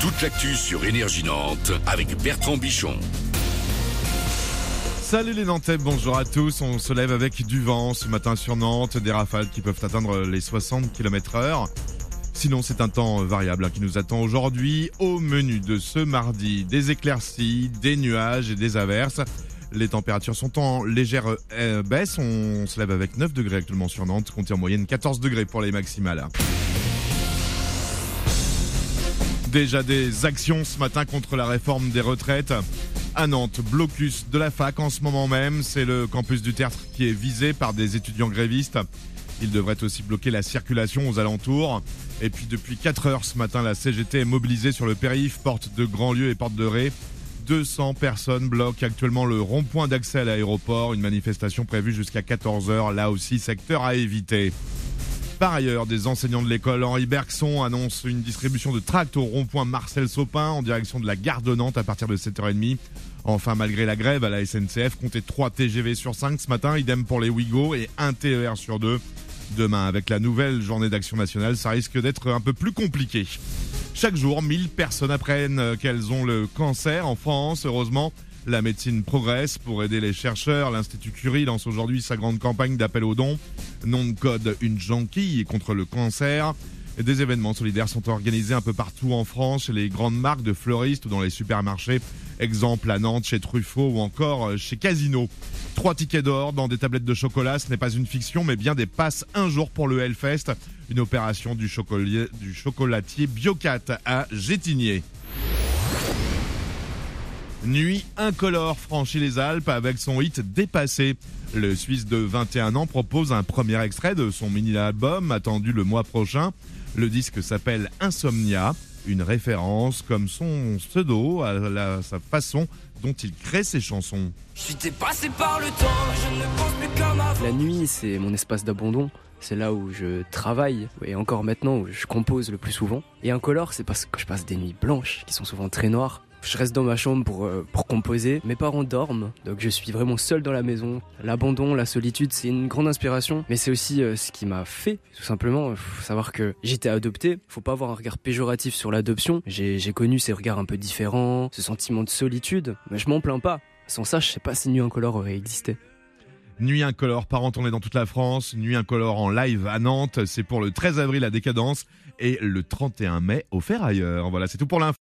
Toute l'actu sur Énergie Nantes avec Bertrand Bichon. Salut les Nantais, bonjour à tous. On se lève avec du vent ce matin sur Nantes, des rafales qui peuvent atteindre les 60 km heure. Sinon, c'est un temps variable hein, qui nous attend aujourd'hui. Au menu de ce mardi, des éclaircies, des nuages et des averses. Les températures sont en légère euh, baisse. On se lève avec 9 degrés actuellement sur Nantes, comptez en moyenne 14 degrés pour les maximales. Déjà des actions ce matin contre la réforme des retraites. À Nantes, blocus de la fac en ce moment même. C'est le campus du Tertre qui est visé par des étudiants grévistes. Il devrait aussi bloquer la circulation aux alentours. Et puis depuis 4 heures ce matin, la CGT est mobilisée sur le périph', porte de Grandlieu et porte de Ré. 200 personnes bloquent actuellement le rond-point d'accès à l'aéroport. Une manifestation prévue jusqu'à 14 heures. Là aussi, secteur à éviter. Par ailleurs, des enseignants de l'école Henri Bergson annoncent une distribution de tracts au rond-point Marcel Sopin en direction de la gare de Nantes à partir de 7h30. Enfin, malgré la grève à la SNCF, comptez 3 TGV sur 5 ce matin, idem pour les Ouigo et 1 TER sur 2. Demain, avec la nouvelle journée d'action nationale, ça risque d'être un peu plus compliqué. Chaque jour, 1000 personnes apprennent qu'elles ont le cancer en France. Heureusement, la médecine progresse pour aider les chercheurs. L'Institut Curie lance aujourd'hui sa grande campagne d'appel aux dons. Nom de code Une jonquille contre le cancer. Des événements solidaires sont organisés un peu partout en France, chez les grandes marques de fleuristes ou dans les supermarchés. Exemple à Nantes, chez Truffaut ou encore chez Casino. Trois tickets d'or dans des tablettes de chocolat, ce n'est pas une fiction, mais bien des passes un jour pour le Hellfest, une opération du, du chocolatier Biocat à Gétigné. Nuit incolore franchit les Alpes avec son hit dépassé. Le Suisse de 21 ans propose un premier extrait de son mini-album attendu le mois prochain. Le disque s'appelle Insomnia, une référence comme son pseudo à la, sa façon dont il crée ses chansons. passé par le temps, je ne pense plus comme avant. La nuit, c'est mon espace d'abandon. C'est là où je travaille et encore maintenant où je compose le plus souvent. Et incolore, c'est parce que je passe des nuits blanches qui sont souvent très noires je reste dans ma chambre pour, euh, pour composer. Mes parents dorment, donc je suis vraiment seul dans la maison. L'abandon, la solitude, c'est une grande inspiration, mais c'est aussi euh, ce qui m'a fait, tout simplement. Savoir que j'étais adopté. Faut pas avoir un regard péjoratif sur l'adoption. J'ai connu ces regards un peu différents, ce sentiment de solitude, mais je m'en plains pas. Sans ça, je sais pas si Nuit Incolore aurait existé. Nuit Incolore part en tournée dans toute la France. Nuit Incolore en live à Nantes. C'est pour le 13 avril à Décadence et le 31 mai au Ferrailleur. Voilà, c'est tout pour l'info.